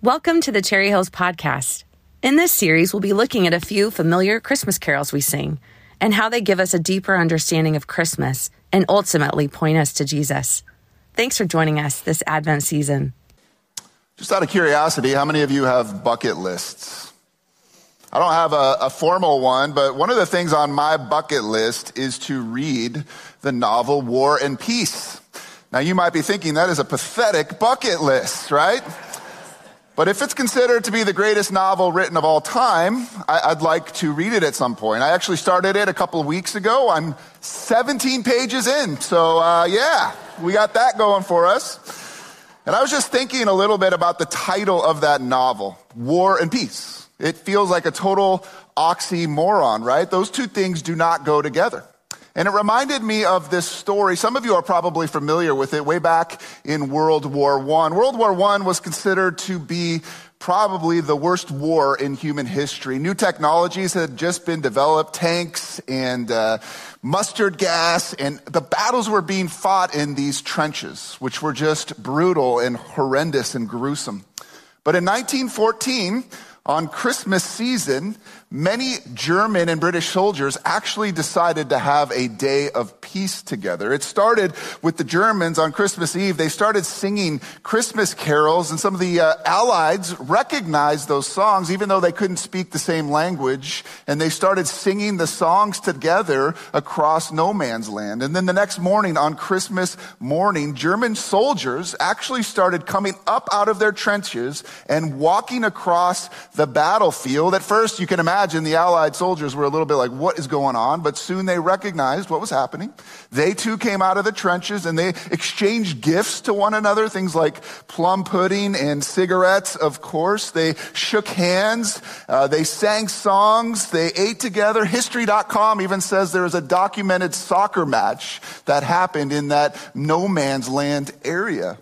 Welcome to the Cherry Hills Podcast. In this series, we'll be looking at a few familiar Christmas carols we sing and how they give us a deeper understanding of Christmas and ultimately point us to Jesus. Thanks for joining us this Advent season. Just out of curiosity, how many of you have bucket lists? I don't have a, a, formal one, but one of the things on my bucket list is to read the novel War and Peace. Now, you might be thinking that is a pathetic bucket list, right? But if it's considered to be the greatest novel written of all time, I, would like to read it at some point. I actually started it a couple of weeks ago. I'm 17 pages in. So, uh, yeah, we got that going for us. And I was just thinking a little bit about the title of that novel, War and Peace. It feels like a total oxymoron, right? Those two things do not go together. And it reminded me of this story. Some of you are probably familiar with it way back in World War I. World War I was considered to be probably the worst war in human history. New technologies had just been developed, tanks and uh, mustard gas, and the battles were being fought in these trenches, which were just brutal and horrendous and gruesome. But in 1914, on Christmas season, many German and British soldiers actually decided to have a day of peace together. It started with the Germans on Christmas Eve. They started singing Christmas carols, and some of the uh, Allies recognized those songs, even though they couldn't speak the same language, and they started singing the songs together across no man's land. And then the next morning, on Christmas morning, German soldiers actually started coming up out of their trenches and walking across the battlefield. At first, you can imagine imagine the Allied soldiers were a little bit like, what is going on? But soon they recognized what was happening. They too came out of the trenches and they exchanged gifts to one another, things like plum pudding and cigarettes, of course. They shook hands. Uh, they sang songs. They ate together. History.com even says there is a documented soccer match that happened in that no man's land area.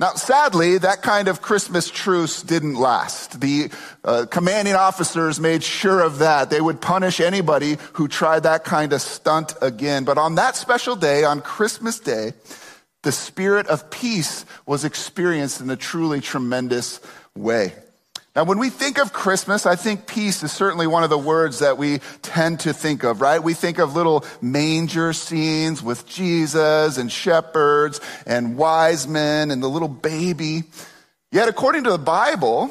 Now, sadly, that kind of Christmas truce didn't last. The uh, commanding officers made sure of that. They would punish anybody who tried that kind of stunt again. But on that special day, on Christmas Day, the spirit of peace was experienced in a truly tremendous way. Now, when we think of Christmas, I think peace is certainly one of the words that we tend to think of, right? We think of little manger scenes with Jesus and shepherds and wise men and the little baby. Yet, according to the Bible,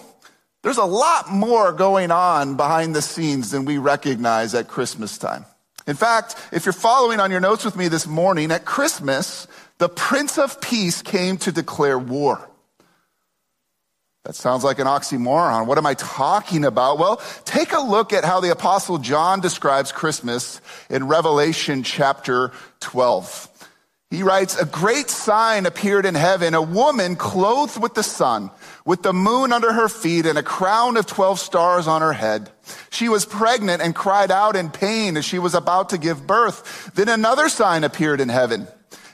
there's a lot more going on behind the scenes than we recognize at Christmas time. In fact, if you're following on your notes with me this morning, at Christmas, the Prince of Peace came to declare war. That sounds like an oxymoron. What am I talking about? Well, take a look at how the apostle John describes Christmas in Revelation chapter 12. He writes, a great sign appeared in heaven, a woman clothed with the sun, with the moon under her feet and a crown of 12 stars on her head. She was pregnant and cried out in pain as she was about to give birth. Then another sign appeared in heaven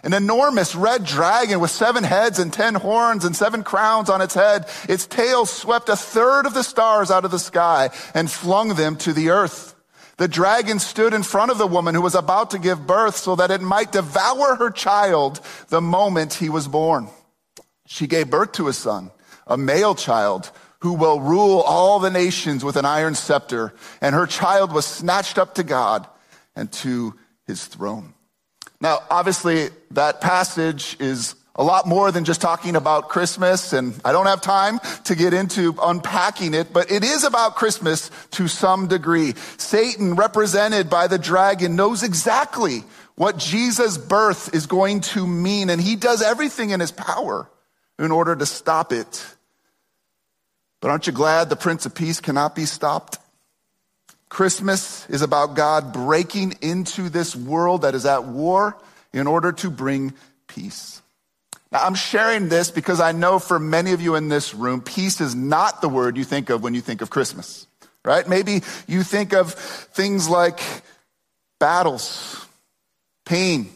an enormous red dragon with seven heads and ten horns and seven crowns on its head. Its tail swept a third of the stars out of the sky and flung them to the earth. The dragon stood in front of the woman who was about to give birth so that it might devour her child the moment he was born. She gave birth to a son, a male child who will rule all the nations with an iron scepter. And her child was snatched up to God and to his throne. Now, obviously, that passage is a lot more than just talking about Christmas, and I don't have time to get into unpacking it, but it is about Christmas to some degree. Satan, represented by the dragon, knows exactly what Jesus' birth is going to mean, and he does everything in his power in order to stop it. But aren't you glad the Prince of Peace cannot be stopped? Christmas is about God breaking into this world that is at war in order to bring peace. Now, I'm sharing this because I know for many of you in this room, peace is not the word you think of when you think of Christmas, right? Maybe you think of things like battles, pain,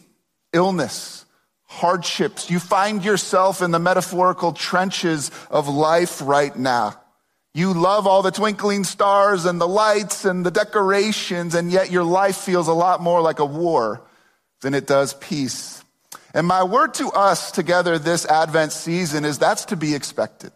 illness, hardships. You find yourself in the metaphorical trenches of life right now. You love all the twinkling stars and the lights and the decorations, and yet your life feels a lot more like a war than it does peace. And my word to us together this Advent season is that's to be expected.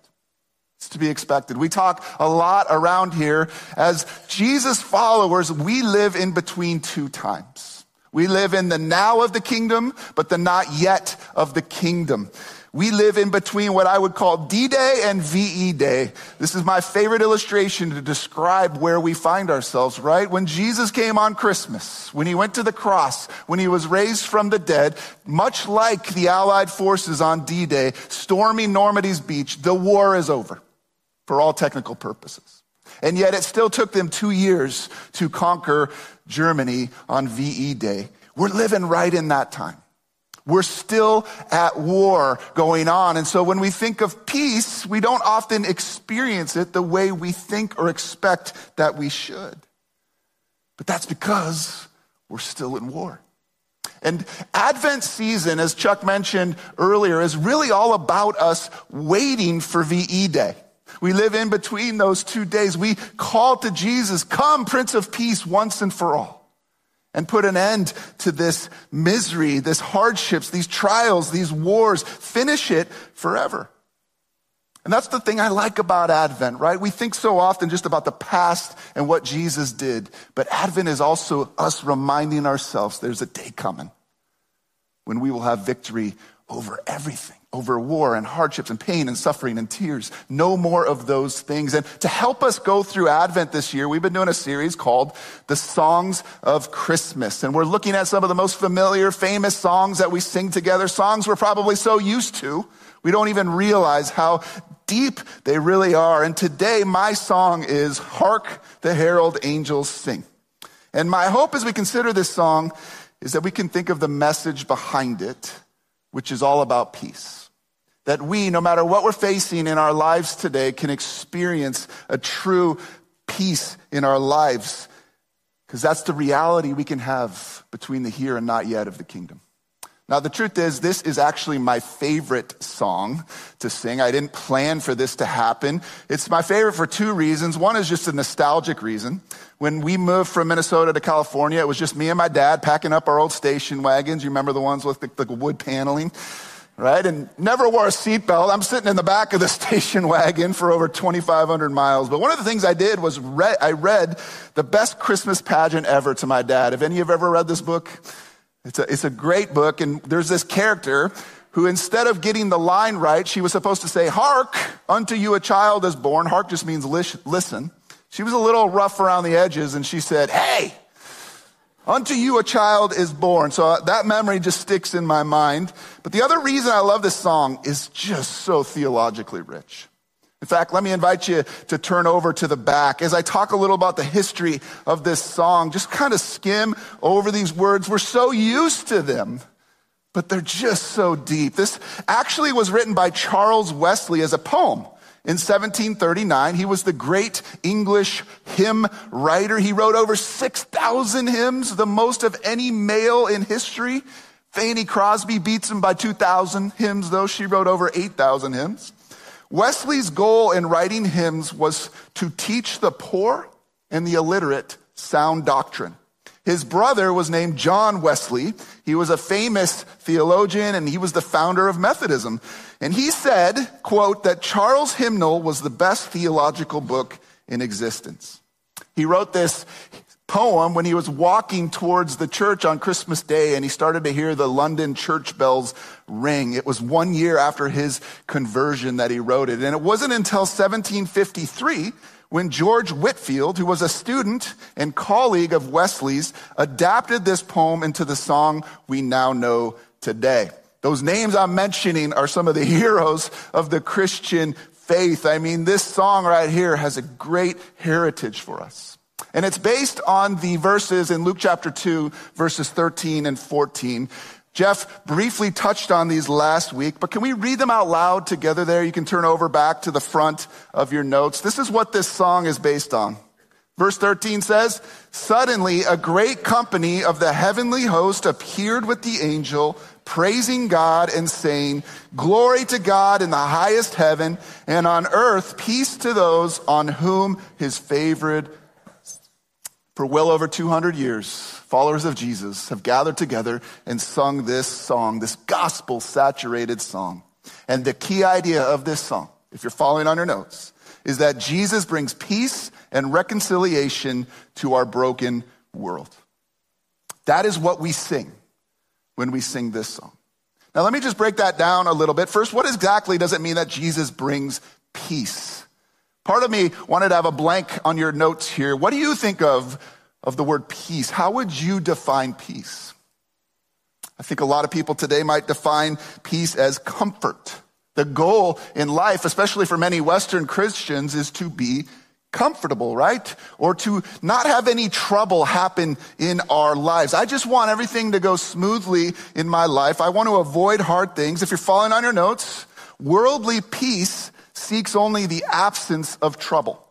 It's to be expected. We talk a lot around here as Jesus followers, we live in between two times. We live in the now of the kingdom, but the not yet of the kingdom. We live in between what I would call D Day and VE Day. This is my favorite illustration to describe where we find ourselves, right? When Jesus came on Christmas, when he went to the cross, when he was raised from the dead, much like the Allied forces on D Day, storming Normandy's beach, the war is over for all technical purposes. And yet it still took them two years to conquer Germany on VE Day. We're living right in that time. We're still at war going on. And so when we think of peace, we don't often experience it the way we think or expect that we should. But that's because we're still in war. And Advent season, as Chuck mentioned earlier, is really all about us waiting for VE Day. We live in between those two days. We call to Jesus, come, Prince of Peace, once and for all and put an end to this misery, this hardships, these trials, these wars. Finish it forever. And that's the thing I like about Advent, right? We think so often just about the past and what Jesus did. But Advent is also us reminding ourselves there's a day coming when we will have victory over everything over war and hardships and pain and suffering and tears. No more of those things. And to help us go through Advent this year, we've been doing a series called The Songs of Christmas. And we're looking at some of the most familiar, famous songs that we sing together, songs we're probably so used to. We don't even realize how deep they really are. And today, my song is Hark the Herald Angels Sing. And my hope as we consider this song is that we can think of the message behind it, which is all about peace that we, no matter what we're facing in our lives today, can experience a true peace in our lives. Because that's the reality we can have between the here and not yet of the kingdom. Now, the truth is, this is actually my favorite song to sing. I didn't plan for this to happen. It's my favorite for two reasons. One is just a nostalgic reason. When we moved from Minnesota to California, it was just me and my dad packing up our old station wagons. You remember the ones with the, the wood paneling? Right? And never wore a seatbelt. I'm sitting in the back of the station wagon for over 2,500 miles. But one of the things I did was read, I read the best Christmas pageant ever to my dad. Have any of you ever read this book? It's a, it's a great book. And there's this character who instead of getting the line right, she was supposed to say, hark, unto you a child is born. Hark just means listen. She was a little rough around the edges and she said, hey, Unto you a child is born. So uh, that memory just sticks in my mind. But the other reason I love this song is just so theologically rich. In fact, let me invite you to turn over to the back. As I talk a little about the history of this song, just kind of skim over these words. We're so used to them, but they're just so deep. This actually was written by Charles Wesley as a poem. In 1739, he was the great English hymn writer. He wrote over 6,000 hymns, the most of any male in history. Fanny Crosby beats him by 2,000 hymns, though she wrote over 8,000 hymns. Wesley's goal in writing hymns was to teach the poor and the illiterate sound doctrine. His brother was named John Wesley. He was a famous theologian and he was the founder of Methodism. And he said, quote, that Charles Hymnal was the best theological book in existence. He wrote this poem when he was walking towards the church on Christmas Day and he started to hear the London church bells ring. It was one year after his conversion that he wrote it. And it wasn't until 1753 when George Whitefield, who was a student and colleague of Wesley's, adapted this poem into the song we now know today. Those names I'm mentioning are some of the heroes of the Christian faith. I mean, this song right here has a great heritage for us. And it's based on the verses in Luke chapter 2, verses 13 and 14. Jeff briefly touched on these last week, but can we read them out loud together there? You can turn over back to the front of your notes. This is what this song is based on. Verse 13 says, Suddenly a great company of the heavenly host appeared with the angel, praising God and saying, Glory to God in the highest heaven, and on earth peace to those on whom his favorite for well over 200 years, followers of Jesus have gathered together and sung this song, this gospel saturated song. And the key idea of this song if you're following on your notes, is that Jesus brings peace and reconciliation to our broken world. That is what we sing when we sing this song. Now, let me just break that down a little bit. First, what exactly does it mean that Jesus brings peace? Part of me wanted to have a blank on your notes here. What do you think of, of the word peace? How would you define peace? I think a lot of people today might define peace as comfort. The goal in life, especially for many Western Christians, is to be comfortable, right? Or to not have any trouble happen in our lives. I just want everything to go smoothly in my life. I want to avoid hard things. If you're following on your notes, worldly peace seeks only the absence of trouble.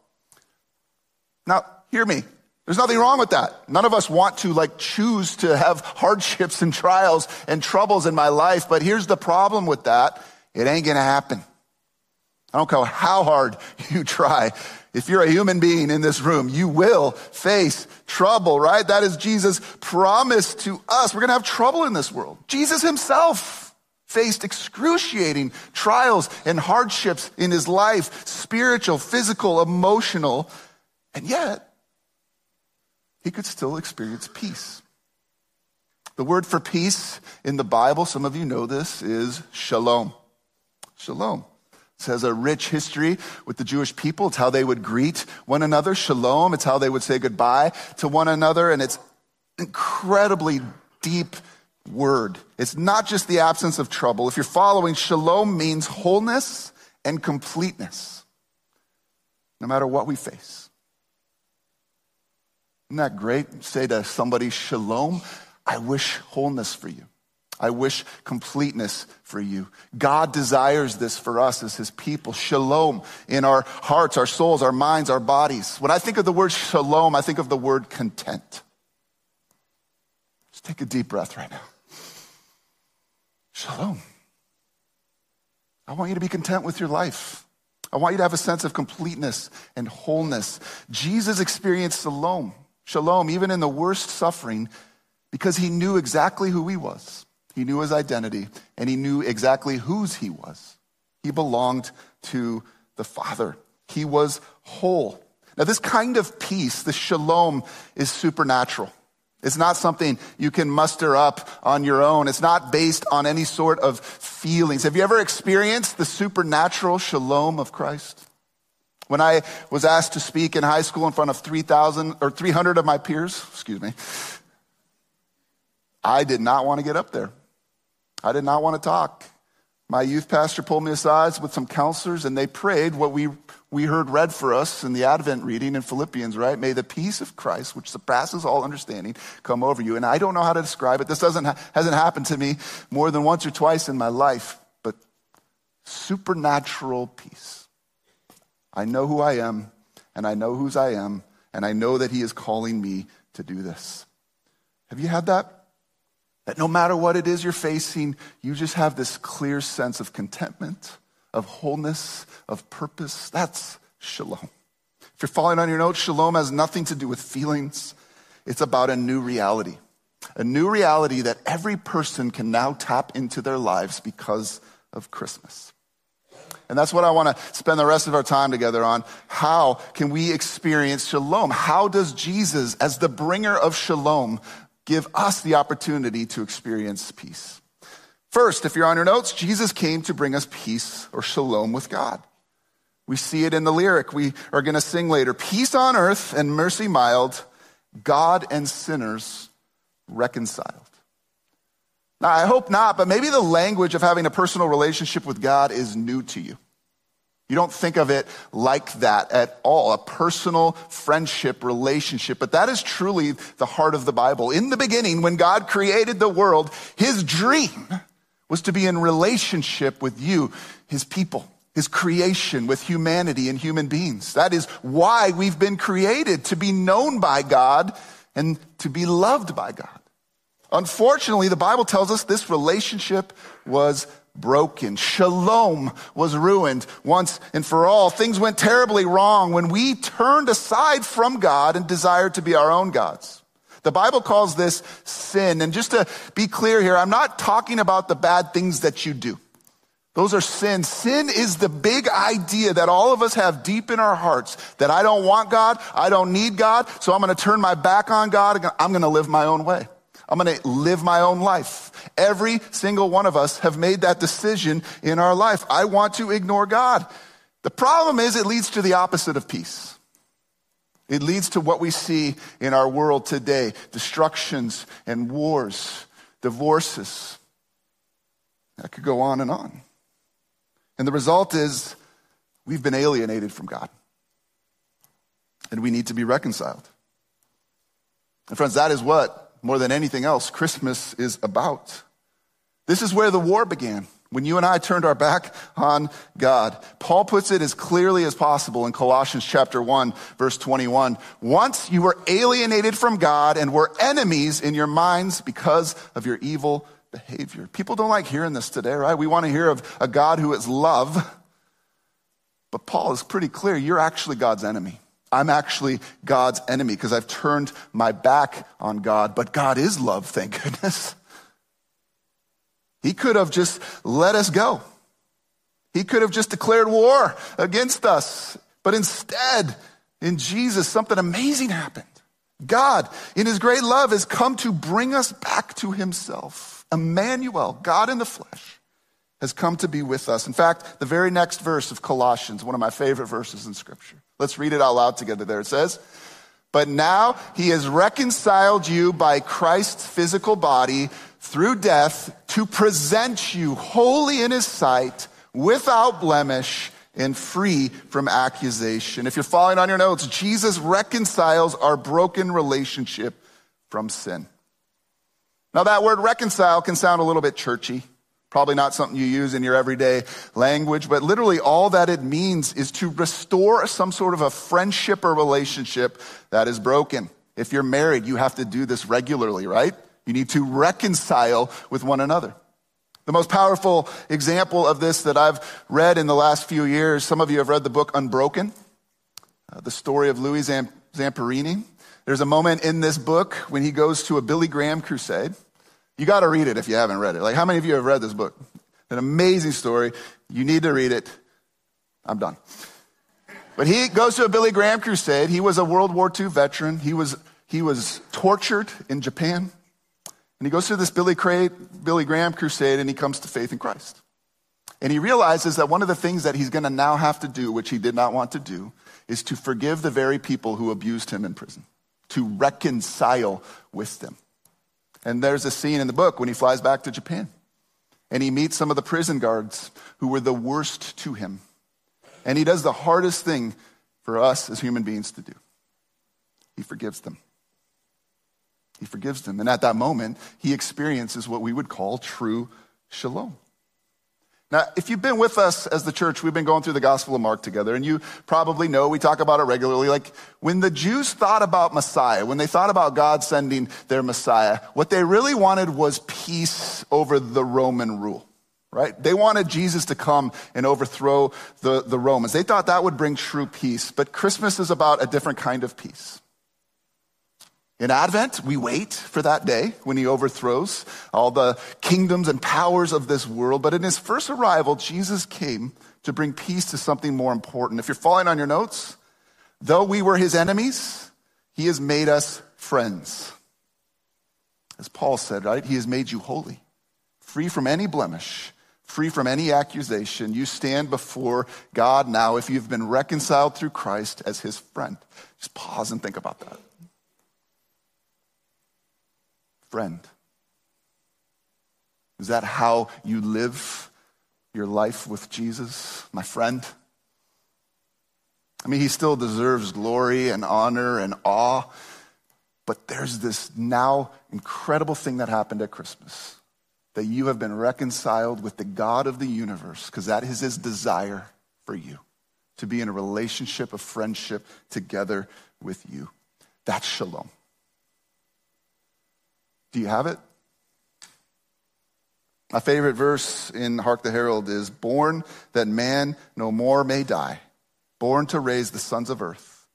Now, hear me. There's nothing wrong with that. None of us want to like choose to have hardships and trials and troubles in my life. But here's the problem with that. It ain't to happen. I don't care how hard you try. If you're a human being in this room, you will face trouble, right? That is Jesus' promise to us. We're going to have trouble in this world. Jesus himself faced excruciating trials and hardships in his life, spiritual, physical, emotional, and yet he could still experience peace. The word for peace in the Bible, some of you know this, is shalom. Shalom. It has a rich history with the Jewish people. It's how they would greet one another. Shalom. It's how they would say goodbye to one another. And it's incredibly deep word. It's not just the absence of trouble. If you're following, shalom means wholeness and completeness, no matter what we face. Isn't that great? Say to somebody, shalom. I wish wholeness for you. I wish completeness for you. God desires this for us as his people. Shalom in our hearts, our souls, our minds, our bodies. When I think of the word shalom, I think of the word content. Just take a deep breath right now. Shalom. I want you to be content with your life. I want you to have a sense of completeness and wholeness. Jesus experienced shalom, shalom, even in the worst suffering, because he knew exactly who he was. He knew his identity and he knew exactly whose he was. He belonged to the Father. He was whole. Now, this kind of peace, this shalom, is supernatural. It's not something you can muster up on your own. It's not based on any sort of feelings. Have you ever experienced the supernatural shalom of Christ? When I was asked to speak in high school in front of 3,000 or 300 of my peers, excuse me, I did not want to get up there. I did not want to talk. My youth pastor pulled me aside with some counselors and they prayed what we, we heard read for us in the Advent reading in Philippians, right? May the peace of Christ, which surpasses all understanding, come over you. And I don't know how to describe it. This doesn't, hasn't happened to me more than once or twice in my life, but supernatural peace. I know who I am and I know whose I am and I know that he is calling me to do this. Have you had that? That no matter what it is you're facing, you just have this clear sense of contentment, of wholeness, of purpose. That's shalom. If you're following on your notes, shalom has nothing to do with feelings. It's about a new reality. A new reality that every person can now tap into their lives because of Christmas. And that's what I want to spend the rest of our time together on. How can we experience shalom? How does Jesus, as the bringer of shalom, give us the opportunity to experience peace. First, if you're on your notes, Jesus came to bring us peace or shalom with God. We see it in the lyric we are going to sing later. Peace on earth and mercy mild, God and sinners reconciled. Now, I hope not, but maybe the language of having a personal relationship with God is new to you. You don't think of it like that at all, a personal friendship relationship. But that is truly the heart of the Bible. In the beginning, when God created the world, his dream was to be in relationship with you, his people, his creation with humanity and human beings. That is why we've been created to be known by God and to be loved by God. Unfortunately, the Bible tells us this relationship was broken. Shalom was ruined once and for all. Things went terribly wrong when we turned aside from God and desired to be our own gods. The Bible calls this sin. And just to be clear here, I'm not talking about the bad things that you do. Those are sins. Sin is the big idea that all of us have deep in our hearts that I don't want God, I don't need God, so I'm going to turn my back on God, I'm going to live my own way. I'm going to live my own life. Every single one of us have made that decision in our life. I want to ignore God. The problem is it leads to the opposite of peace. It leads to what we see in our world today destructions and wars, divorces. I could go on and on. And the result is we've been alienated from God. And we need to be reconciled. And friends, that is what, more than anything else, Christmas is about. This is where the war began. When you and I turned our back on God, Paul puts it as clearly as possible in Colossians chapter 1, verse 21. Once you were alienated from God and were enemies in your minds because of your evil behavior. People don't like hearing this today, right? We want to hear of a God who is love. But Paul is pretty clear you're actually God's enemy. I'm actually God's enemy because I've turned my back on God, but God is love, thank goodness. He could have just let us go. He could have just declared war against us. But instead, in Jesus, something amazing happened. God, in his great love, has come to bring us back to himself. Emmanuel, God in the flesh, has come to be with us. In fact, the very next verse of Colossians, one of my favorite verses in Scripture. Let's read it out loud together there. It says, But now he has reconciled you by Christ's physical body through death to present you holy in his sight, without blemish, and free from accusation. If you're following on your notes, Jesus reconciles our broken relationship from sin. Now, that word reconcile can sound a little bit churchy. Probably not something you use in your everyday language, but literally all that it means is to restore some sort of a friendship or relationship that is broken. If you're married, you have to do this regularly, right? You need to reconcile with one another. The most powerful example of this that I've read in the last few years, some of you have read the book Unbroken, uh, the story of Louis Zamperini. There's a moment in this book when he goes to a Billy Graham crusade. You got to read it if you haven't read it. Like, how many of you have read this book? An amazing story. You need to read it. I'm done. But he goes to a Billy Graham crusade. He was a World War II veteran. He was, he was tortured in Japan. And he goes to this Billy, Cra- Billy Graham crusade and he comes to faith in Christ. And he realizes that one of the things that he's going to now have to do, which he did not want to do, is to forgive the very people who abused him in prison to reconcile with them. And there's a scene in the book when he flies back to Japan and he meets some of the prison guards who were the worst to him. And he does the hardest thing for us as human beings to do he forgives them. He forgives them. And at that moment, he experiences what we would call true shalom. Now, if you've been with us as the church, we've been going through the Gospel of Mark together, and you probably know we talk about it regularly. Like when the Jews thought about Messiah, when they thought about God sending their Messiah, what they really wanted was peace over the Roman rule, right? They wanted Jesus to come and overthrow the, the Romans. They thought that would bring true peace, but Christmas is about a different kind of peace. In Advent, we wait for that day when he overthrows all the kingdoms and powers of this world. But in his first arrival, Jesus came to bring peace to something more important. If you're following on your notes, though we were his enemies, he has made us friends. As Paul said, right? He has made you holy, free from any blemish, free from any accusation. You stand before God now if you've been reconciled through Christ as his friend. Just pause and think about that. Friend? Is that how you live your life with Jesus, my friend? I mean, he still deserves glory and honor and awe, but there's this now incredible thing that happened at Christmas that you have been reconciled with the God of the universe, because that is his desire for you to be in a relationship of friendship together with you. That's shalom. Do you have it? My favorite verse in Hark the Herald is Born that man no more may die, born to raise the sons of earth,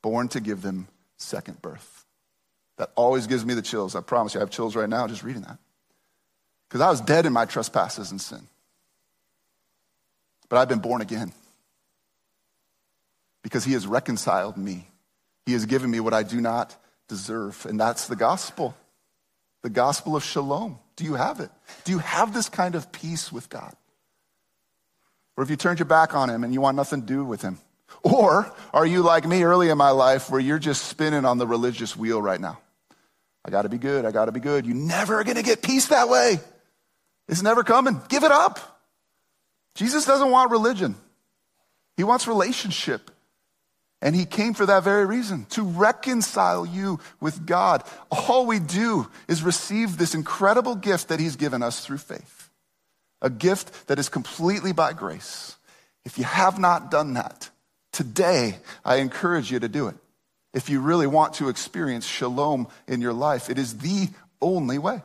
born to give them second birth. That always gives me the chills. I promise you, I have chills right now just reading that. Because I was dead in my trespasses and sin. but I've been born again because he has reconciled me. He has given me what I do not deserve. And that's the gospel the gospel of shalom. Do you have it? Do you have this kind of peace with God? Or have you turned your back on him and you want nothing to do with him? Or are you like me early in my life where you're just spinning on the religious wheel right now? I got to be good. I got to be good. You never are to get peace that way. It's never coming. Give it up. Jesus doesn't want religion, He wants relationship. And He came for that very reason to reconcile you with God. All we do is receive this incredible gift that He's given us through faith, a gift that is completely by grace. If you have not done that, today I encourage you to do it. If you really want to experience shalom in your life, it is the only way.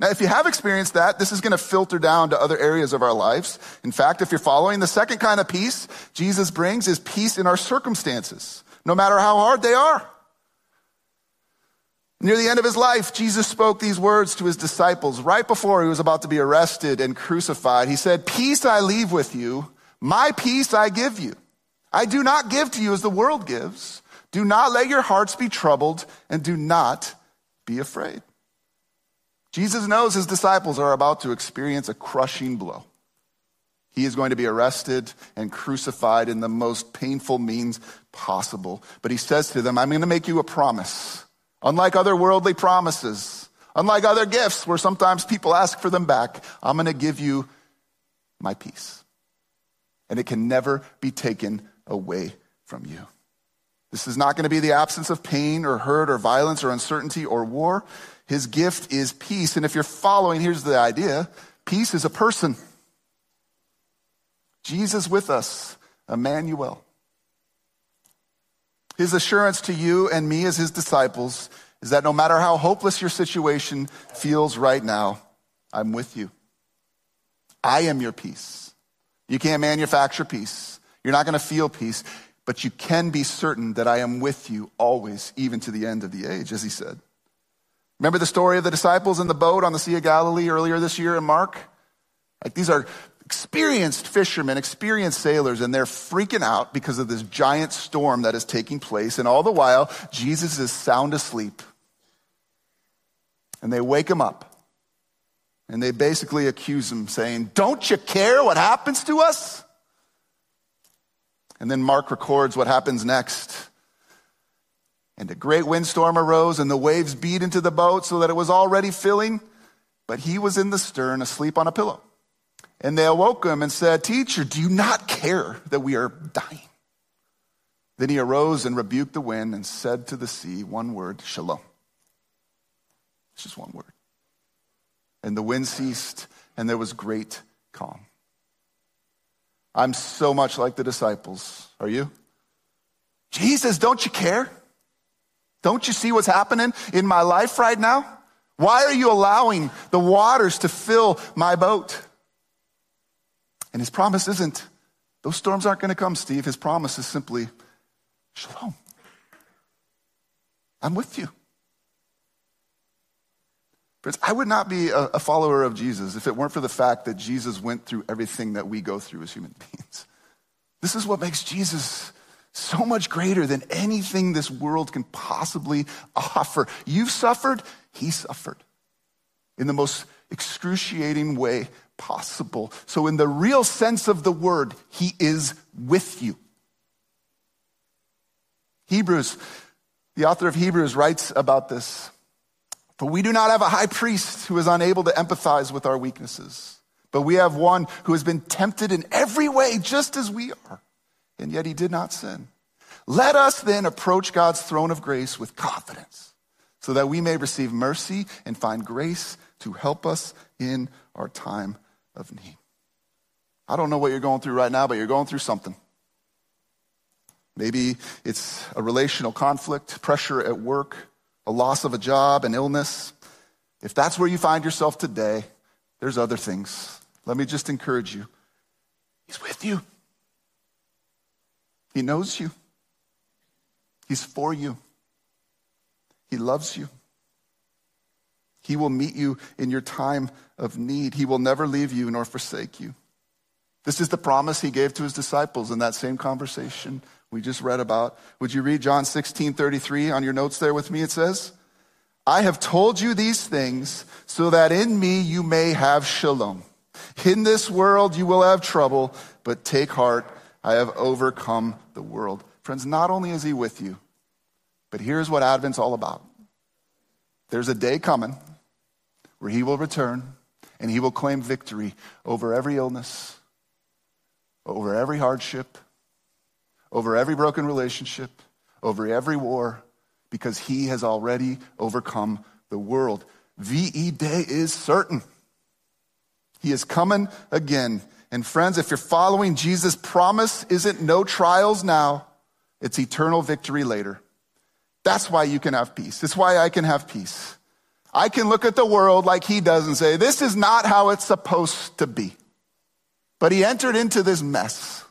Now, if you have experienced that, this is going to filter down to other areas of our lives. In fact, if you're following, the second kind of peace Jesus brings is peace in our circumstances, no matter how hard they are. Near the end of his life, Jesus spoke these words to his disciples right before he was about to be arrested and crucified. He said, Peace I leave with you, my peace I give you. I do not give to you as the world gives. Do not let your hearts be troubled and do not be afraid. Jesus knows his disciples are about to experience a crushing blow. He is going to be arrested and crucified in the most painful means possible. But he says to them, I'm going to make you a promise. Unlike other worldly promises, unlike other gifts where sometimes people ask for them back, I'm going to give you my peace. And it can never be taken away from you. This is not going to be the absence of pain or hurt or violence or uncertainty or war. His gift is peace. And if you're following, here's the idea peace is a person. Jesus with us, Emmanuel. His assurance to you and me as his disciples is that no matter how hopeless your situation feels right now, I'm with you. I am your peace. You can't manufacture peace. You're not going to feel peace, but you can be certain that I am with you always, even to the end of the age, as he said. Remember the story of the disciples in the boat on the Sea of Galilee earlier this year in Mark? Like these are experienced fishermen, experienced sailors, and they're freaking out because of this giant storm that is taking place. And all the while, Jesus is sound asleep. And they wake him up. And they basically accuse him, saying, Don't you care what happens to us? And then Mark records what happens next. And a great windstorm arose, and the waves beat into the boat so that it was already filling. But he was in the stern, asleep on a pillow. And they awoke him and said, Teacher, do you not care that we are dying? Then he arose and rebuked the wind and said to the sea, one word, Shalom. It's just one word. And the wind ceased, and there was great calm. I'm so much like the disciples. Are you? Jesus, don't you care? Don't you see what's happening in my life right now? Why are you allowing the waters to fill my boat? And his promise isn't, those storms aren't going to come, Steve. His promise is simply, shalom. I'm with you. Friends, I would not be a, follower of Jesus if it weren't for the fact that Jesus went through everything that we go through as human beings. This is what makes Jesus so much greater than anything this world can possibly offer. You've suffered, he suffered in the most excruciating way possible. So, in the real sense of the word, he is with you. Hebrews, the author of Hebrews writes about this. For we do not have a high priest who is unable to empathize with our weaknesses, but we have one who has been tempted in every way, just as we are and yet he did not sin. Let us then approach God's throne of grace with confidence so that we may receive mercy and find grace to help us in our time of need. I don't know what you're going through right now, but you're going through something. Maybe it's a relational conflict, pressure at work, a loss of a job, an illness. If that's where you find yourself today, there's other things. Let me just encourage you. He's with you. He knows you. He's for you. He loves you. He will meet you in your time of need. He will never leave you nor forsake you. This is the promise he gave to his disciples in that same conversation we just read about. Would you read John 16 33 on your notes there with me? It says, I have told you these things so that in me you may have shalom. In this world you will have trouble, but take heart, I have overcome the world. Friends, not only is he with you, but here's what Advent's all about. There's a day coming where he will return and he will claim victory over every illness, over every hardship, over every broken relationship, over every war, because he has already overcome the world. VE Day is certain. He is coming again. And friends, if you're following Jesus' promise isn't no trials now, it's eternal victory later. That's why you can have peace. It's why I can have peace. I can look at the world like he does and say, this is not how it's supposed to be. But he entered into this mess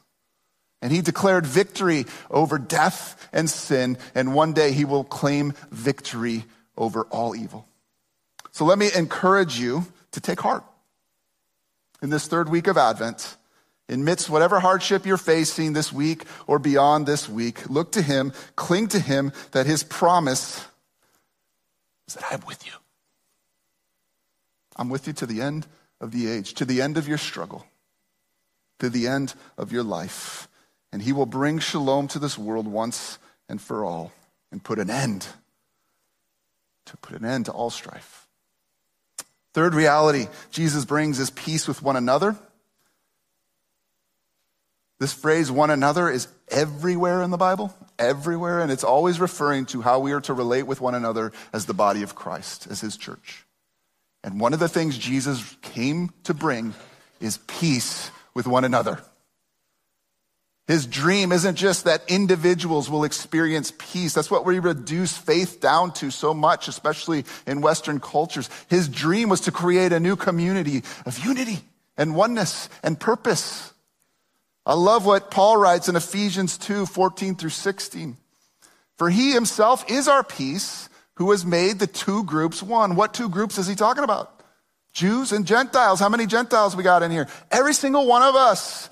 and he declared victory over death and sin. And one day he will claim victory over all evil. So let me encourage you to take heart in this third week of Advent. Amidst whatever hardship you're facing this week or beyond this week, look to him, cling to him, that his promise is that I'm with you. I'm with you to the end of the age, to the end of your struggle, to the end of your life. And he will bring shalom to this world once and for all and put an end to put an end to all strife. Third reality Jesus brings is peace with one another. This phrase, one another, is everywhere in the Bible, everywhere, and it's always referring to how we are to relate with one another as the body of Christ, as his church. And one of the things Jesus came to bring is peace with one another. His dream isn't just that individuals will experience peace. That's what we reduce faith down to so much, especially in Western cultures. His dream was to create a new community of unity and oneness and purpose. I love what Paul writes in Ephesians 2 14 through 16. For he himself is our peace who has made the two groups one. What two groups is he talking about? Jews and Gentiles. How many Gentiles we got in here? Every single one of us.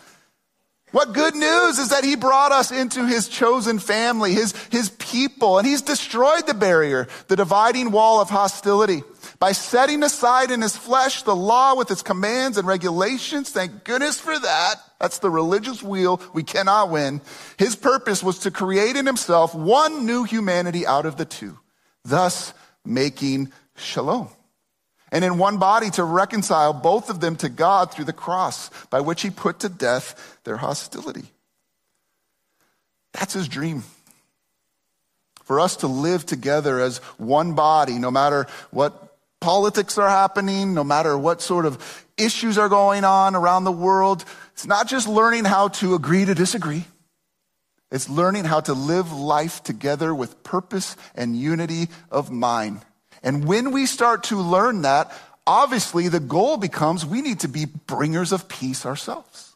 What good news is that he brought us into his chosen family, his, his people, and he's destroyed the barrier, the dividing wall of hostility. By setting aside in his flesh the law with its commands and regulations, thank goodness for that. That's the religious wheel we cannot win. His purpose was to create in himself one new humanity out of the two thus making shalom. And in one body to reconcile both of them to God through the cross, by which he put to death their hostility. That's his dream. For us to live together as one body, no matter what politics are happening, no matter what sort of issues are going on around the world. It's not just learning how to agree to disagree. It's learning how to live life together with purpose and unity of mind. And when we start to learn that, obviously the goal becomes we need to be bringers of peace ourselves.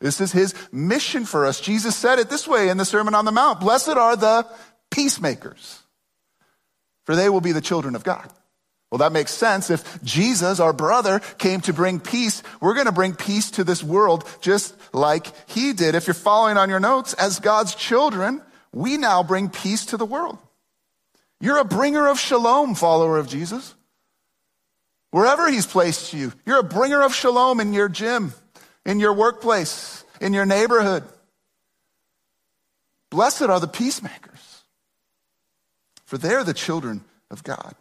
This is his mission for us. Jesus said it this way in the Sermon on the Mount Blessed are the peacemakers, for they will be the children of God. Well, that makes sense. If Jesus, our brother, came to bring peace, we're going to bring peace to this world just like he did. If you're following on your notes, as God's children, we now bring peace to the world. You're a bringer of shalom, follower of Jesus. Wherever he's placed you, you're a bringer of shalom in your gym, in your workplace, in your neighborhood. Blessed are the peacemakers, for they're the children of God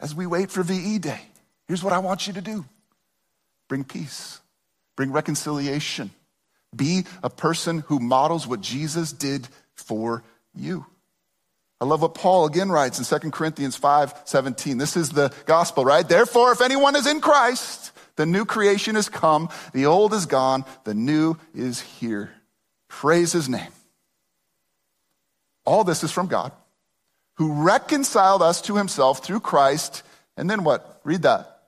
as we wait for VE Day, here's what I want you to do bring peace, bring reconciliation, be a person who models what Jesus did for you. I love what Paul again writes in 2 Corinthians 5 17. This is the gospel, right? Therefore, if anyone is in Christ, the new creation has come, the old is gone, the new is here. Praise his name. All this is from God who reconciled us to himself through Christ. And then what? Read that.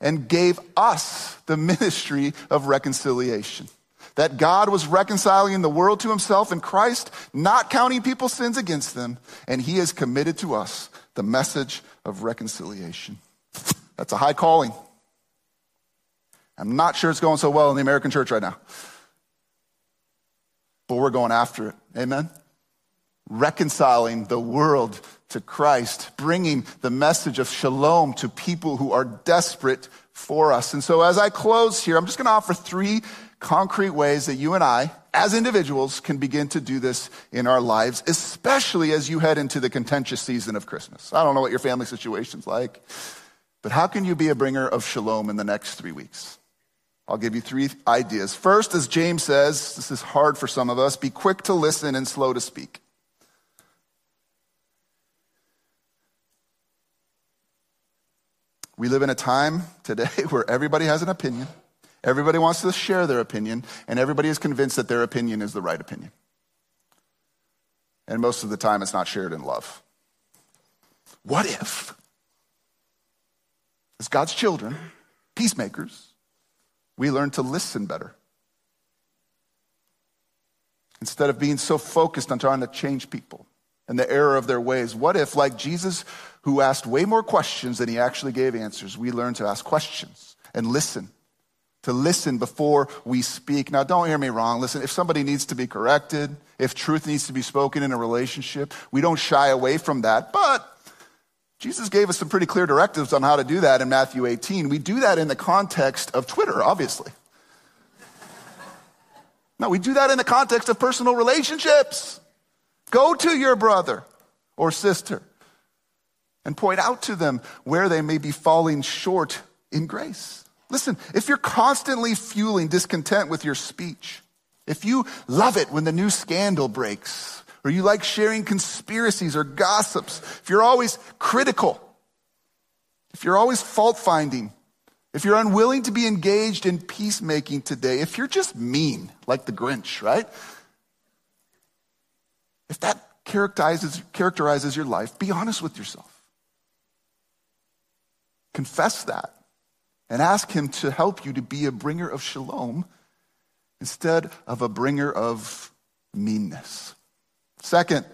And gave us the ministry of reconciliation. That God was reconciling the world to himself in Christ, not counting people's sins against them. And he has committed to us the message of reconciliation. That's a high calling. I'm not sure it's going so well in the American church right now. But we're going after it. Amen? Reconciling the world to Christ, bringing the message of shalom to people who are desperate for us. And so as I close here, I'm just going to offer three concrete ways that you and I, as individuals, can begin to do this in our lives, especially as you head into the contentious season of Christmas. I don't know what your family situation's like, but how can you be a bringer of shalom in the next three weeks? I'll give you three ideas. First, as James says, this is hard for some of us be quick to listen and slow to speak. We live in a time today where everybody has an opinion, everybody wants to share their opinion, and everybody is convinced that their opinion is the right opinion. And most of the time, it's not shared in love. What if, as God's children, peacemakers, we learn to listen better. Instead of being so focused on trying to change people and the error of their ways, what if, like Jesus, who asked way more questions than he actually gave answers, we learn to ask questions and listen, to listen before we speak? Now, don't hear me wrong. Listen, if somebody needs to be corrected, if truth needs to be spoken in a relationship, we don't shy away from that. But Jesus gave us some pretty clear directives on how to do that in Matthew 18. We do that in the context of Twitter, obviously. No, we do that in the context of personal relationships. Go to your brother or sister and point out to them where they may be falling short in grace. Listen, if you're constantly fueling discontent with your speech, if you love it when the new scandal breaks, or you like sharing conspiracies or gossips, if you're always critical, if you're always fault finding, if you're unwilling to be engaged in peacemaking today, if you're just mean, like the Grinch, right? If that characterizes, characterizes your life, be honest with yourself. Confess that and ask Him to help you to be a bringer of shalom instead of a bringer of meanness. Second,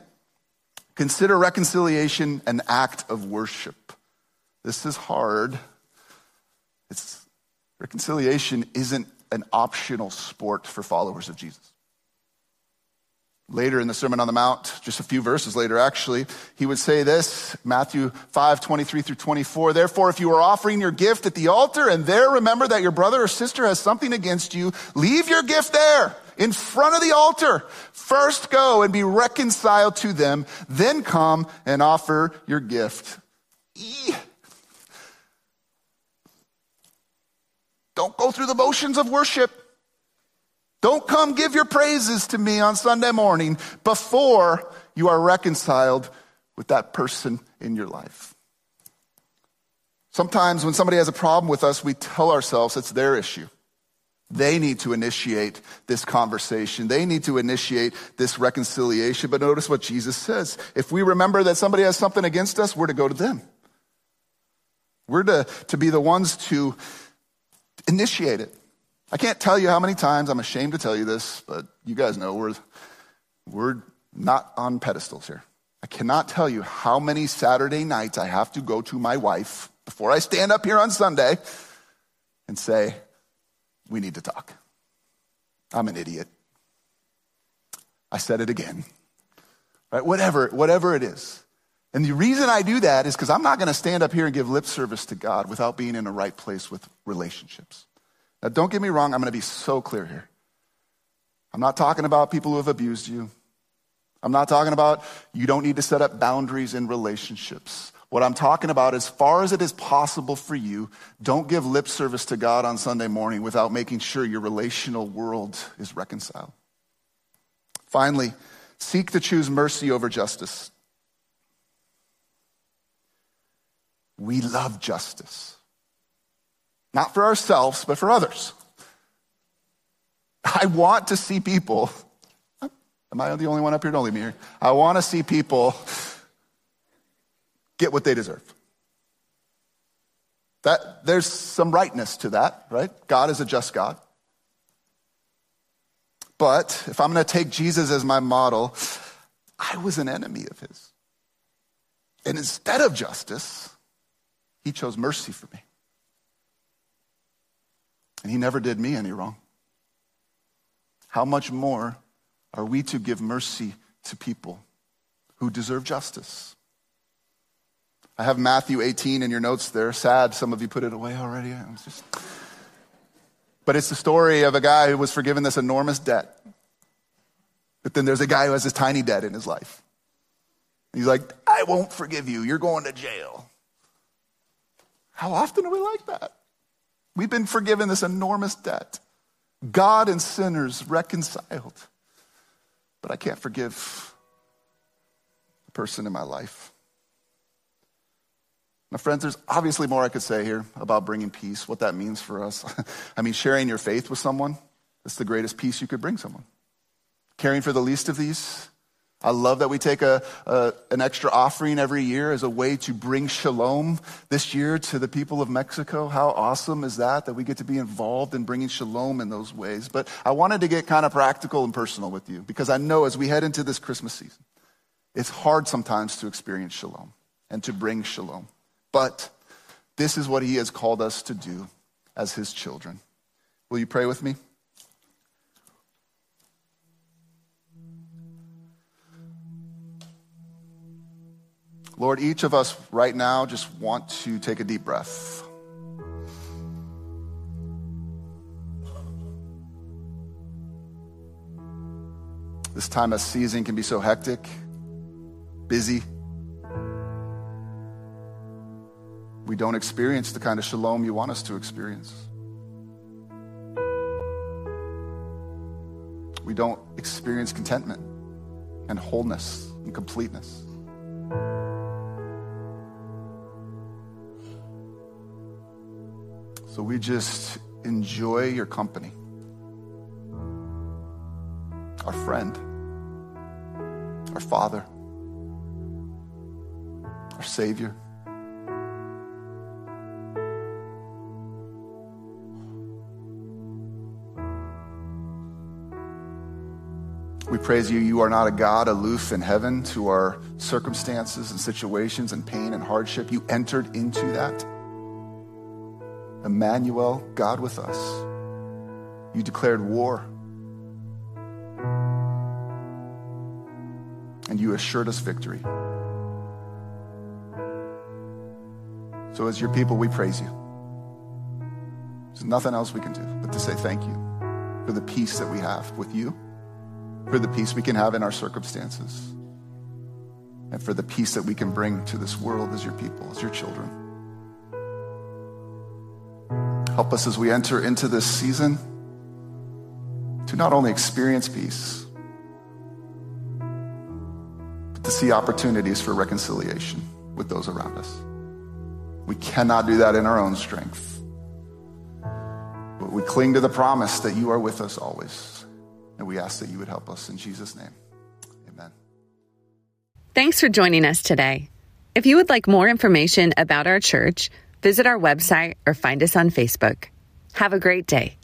consider reconciliation an act of worship. This is hard. It's, reconciliation isn't an optional sport for followers of Jesus. Later in the Sermon on the Mount, just a few verses later actually, he would say this, Matthew 5, 23 through 24. Therefore, if you are offering your gift at the altar and there remember that your brother or sister has something against you, leave your gift there in front of the altar. First go and be reconciled to them, then come and offer your gift. Don't go through the motions of worship. Don't come give your praises to me on Sunday morning before you are reconciled with that person in your life. Sometimes when somebody has a problem with us, we tell ourselves it's their issue. They need to initiate this conversation. They need to initiate this reconciliation. But notice what Jesus says. If we remember that somebody has something against us, we're to go to them. We're to, to be the ones to initiate it. I can't tell you how many times, I'm ashamed to tell you this, but you guys know we're, we're not on pedestals here. I cannot tell you how many Saturday nights I have to go to my wife before I stand up here on Sunday and say, we need to talk. I'm an idiot. I said it again. Right? Whatever, whatever it is. And the reason I do that is because I'm not going to stand up here and give lip service to God without being in the right place with relationships. Now, don't get me wrong, I'm going to be so clear here. I'm not talking about people who have abused you. I'm not talking about you don't need to set up boundaries in relationships. What I'm talking about, as far as it is possible for you, don't give lip service to God on Sunday morning without making sure your relational world is reconciled. Finally, seek to choose mercy over justice. We love justice. Not for ourselves, but for others. I want to see people. Am I the only one up here? Don't leave me here. I want to see people get what they deserve. That, there's some rightness to that, right? God is a just God. But if I'm going to take Jesus as my model, I was an enemy of his. And instead of justice, he chose mercy for me. And he never did me any wrong. How much more are we to give mercy to people who deserve justice? I have Matthew 18 in your notes there. Sad, some of you put it away already. It's just... But it's the story of a guy who was forgiven this enormous debt. But then there's a guy who has this tiny debt in his life. He's like, I won't forgive you. You're going to jail. How often are we like that? We've been forgiven this enormous debt. God and sinners reconciled. But I can't forgive the person in my life. Now, friends, there's obviously more I could say here about bringing peace, what that means for us. I mean, sharing your faith with someone, that's the greatest peace you could bring someone. Caring for the least of these, I love that we take a, a, an extra offering every year as a way to bring shalom this year to the people of Mexico. How awesome is that, that we get to be involved in bringing shalom in those ways? But I wanted to get kind of practical and personal with you because I know as we head into this Christmas season, it's hard sometimes to experience shalom and to bring shalom. But this is what he has called us to do as his children. Will you pray with me? Lord, each of us right now just want to take a deep breath. This time of season can be so hectic, busy. We don't experience the kind of shalom you want us to experience. We don't experience contentment and wholeness and completeness. So we just enjoy your company. Our friend, our Father, our Savior. We praise you. You are not a God aloof in heaven to our circumstances and situations and pain and hardship. You entered into that. Emmanuel, God with us. You declared war. And you assured us victory. So, as your people, we praise you. There's nothing else we can do but to say thank you for the peace that we have with you, for the peace we can have in our circumstances, and for the peace that we can bring to this world as your people, as your children. Help us as we enter into this season to not only experience peace, but to see opportunities for reconciliation with those around us. We cannot do that in our own strength. But we cling to the promise that you are with us always. And we ask that you would help us in Jesus' name. Amen. Thanks for joining us today. If you would like more information about our church, visit our website or find us on Facebook. Have a great day.